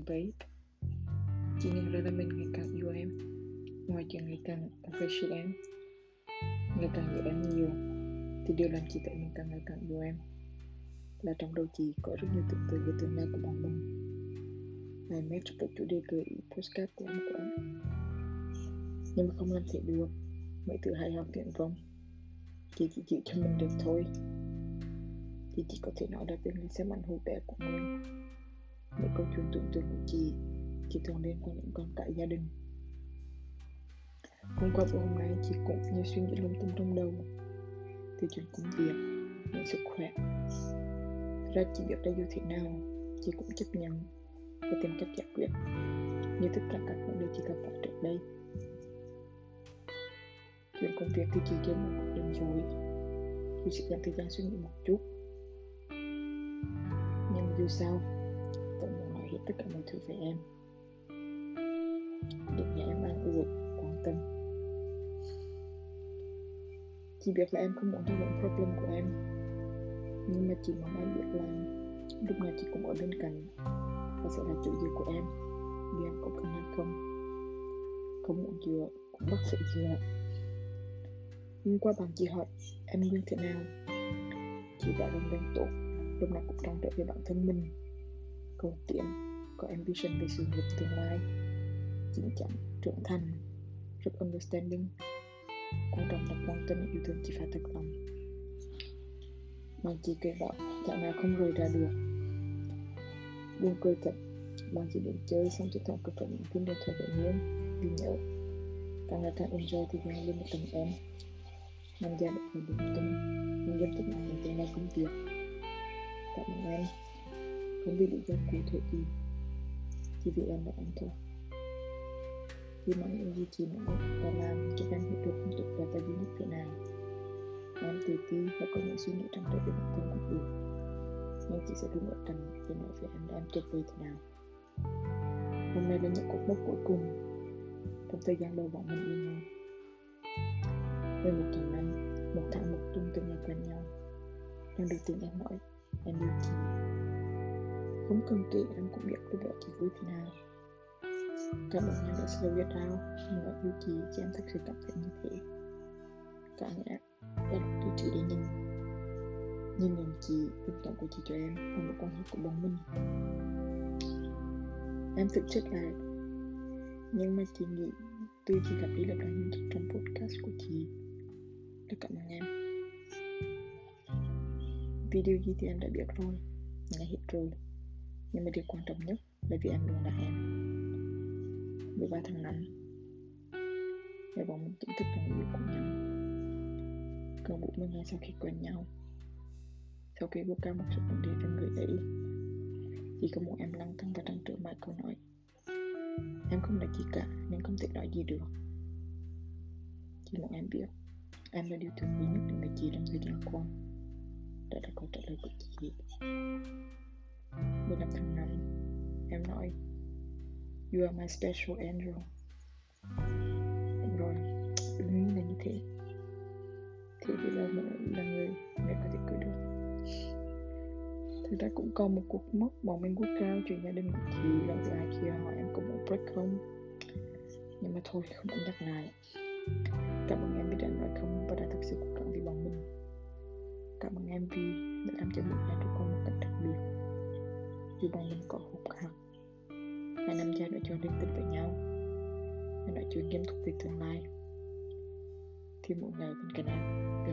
babe Chị nhận ra là mình ngày càng yêu em. Ngoài chuyện ngày càng appreciate em, Ngày càng yêu em nhiều, Thì điều làm chị thấy mình càng ngày càng yêu em Là trong đầu chị có rất nhiều tưởng tượng về tương lai của bọn mình Ngày mét cho với chủ đề gợi postcard của em của em Nhưng mà không làm thể được, Mấy thứ hay học tiện vong. Chị chỉ chịu cho mình được thôi. Thì Chị có thể nói là việc mình xem ảnh hồi bé của mình. Mấy câu chuyện tưởng tượng của chị Chị thường liên quan đến con cái gia đình. Hôm qua và hôm nay chị cũng nhiều suy nghĩ lung tung trong đầu. Từ chuyện công việc, những sức khỏe. Thật ra chị biết là dù thế nào Chị cũng chấp nhận và tìm cách giải quyết. Như tất cả các vấn đề chị gặp phải trước đây. Chuyện công việc thì chị chưa một quyết định rồi Chị sẽ dành thời gian suy nghĩ một chút. Nhưng dù sao tự muốn nói hết tất cả mọi thứ về em. Để nhà em an ủi, quan tâm. Chị biết là em không muốn thay đổi problem của em Nhưng mà chị mong em biết là Lúc nào chị cũng ở bên cạnh Và sẽ là chỗ dựa của em. Vì em có cần hay không? Không muốn dựa cũng bắt sự dựa. Hôm qua bạn chị hỏi em như thế nào? Chị đã đồng lên tốt Lúc nào cũng trăn trở về bản thân mình. Cầu tiến Có ambition về sự nghiệp tương lai. Chính chắn, trưởng thành Rất understanding. Quan trọng là quan tâm yêu thương chỉ phải thật lòng. Bạn chị kể bảo Dạo nào không rời ra được. Buồn cười thật Bạn chỉ đến chơi xong chỉ thoảng cực phận những phim điện thoại tự nhiên Vì nhớ Càng ngày càng enjoy thì nhanh lên một tầm em tham gia được vào đường tâm nhưng dân tích mạnh tương lai công việc. Cảm ơn em không bị định do cụ thể gì. Chỉ vì em là em thôi. Khi mọi những gì chị nói và làm cho em hiểu được không tốt đẹp và duy nhất thế nào. Em tự ti và có những suy nghĩ trăn trở về bản thân của mình nhưng chị sẽ luôn ở cạnh để nói về em em tuyệt vời thế nào. Hôm nay là những cột mốc cuối cùng trong thời gian đầu bọn mình yêu nhau. 11 tháng 5 một tháng một tuần từ ngày quen nhau. Đang được tiếng em nói, em yêu chị không cần kể, em cũng biết lúc đó chị vui thế nào. Cảm ơn em đã slow it down nhưng nói yêu chị cho em thật sự cảm thấy như thế. Cả nhà đã đọc từ chị để nhìn. Nhìn nhận chị tình cảm của chị cho em và một quan hệ của bọn mình. Em thực chất là nhưng mà chị nghĩ tuy chị gặp đi lặp lại những trong podcast của chị rất cảm ơn em. Video gì thì em đã biết rồi Là hết rồi nhưng mà điều quan trọng nhất là vì em luôn là em. 13 tháng 5 ngày bọn mình chính thức đồng yêu của nhau. Gần 40 ngày sau khi quen nhau, sau khi vô cao một số vấn đề về người ấy, chỉ có một em lăng tăng và trăn trở mãi câu nói. Em không là gì cả, nên không thể nói gì được. Chỉ một em biết, em là điều thương vời nhất để người chị trong thời gian qua đó là câu trả lời của chị. 15 tháng 5 em nói, You are my special angel. Đúng rồi Đúng là như thế. Thì bây giờ là người mẹ có thể cười được. Thực ra cũng còn một cuộc mốc bọn mình quốc cao chuyện gia đình của chị là dài ai kia hỏi em có muốn break không? Nhưng mà thôi, không muốn nhắc lại. Cảm ơn em vì đã nói không và đã thực sự cố gắng vì bọn mình. Cảm ơn em vì đã làm cho mỗi nhà trôi con một cách đặc biệt. Vì bọn mình có hụt hẳn Hai năm gia đã cho liên tình với nhau Và nói chuyện nghiêm túc về tương lai. Thì mỗi ngày bên cạnh anh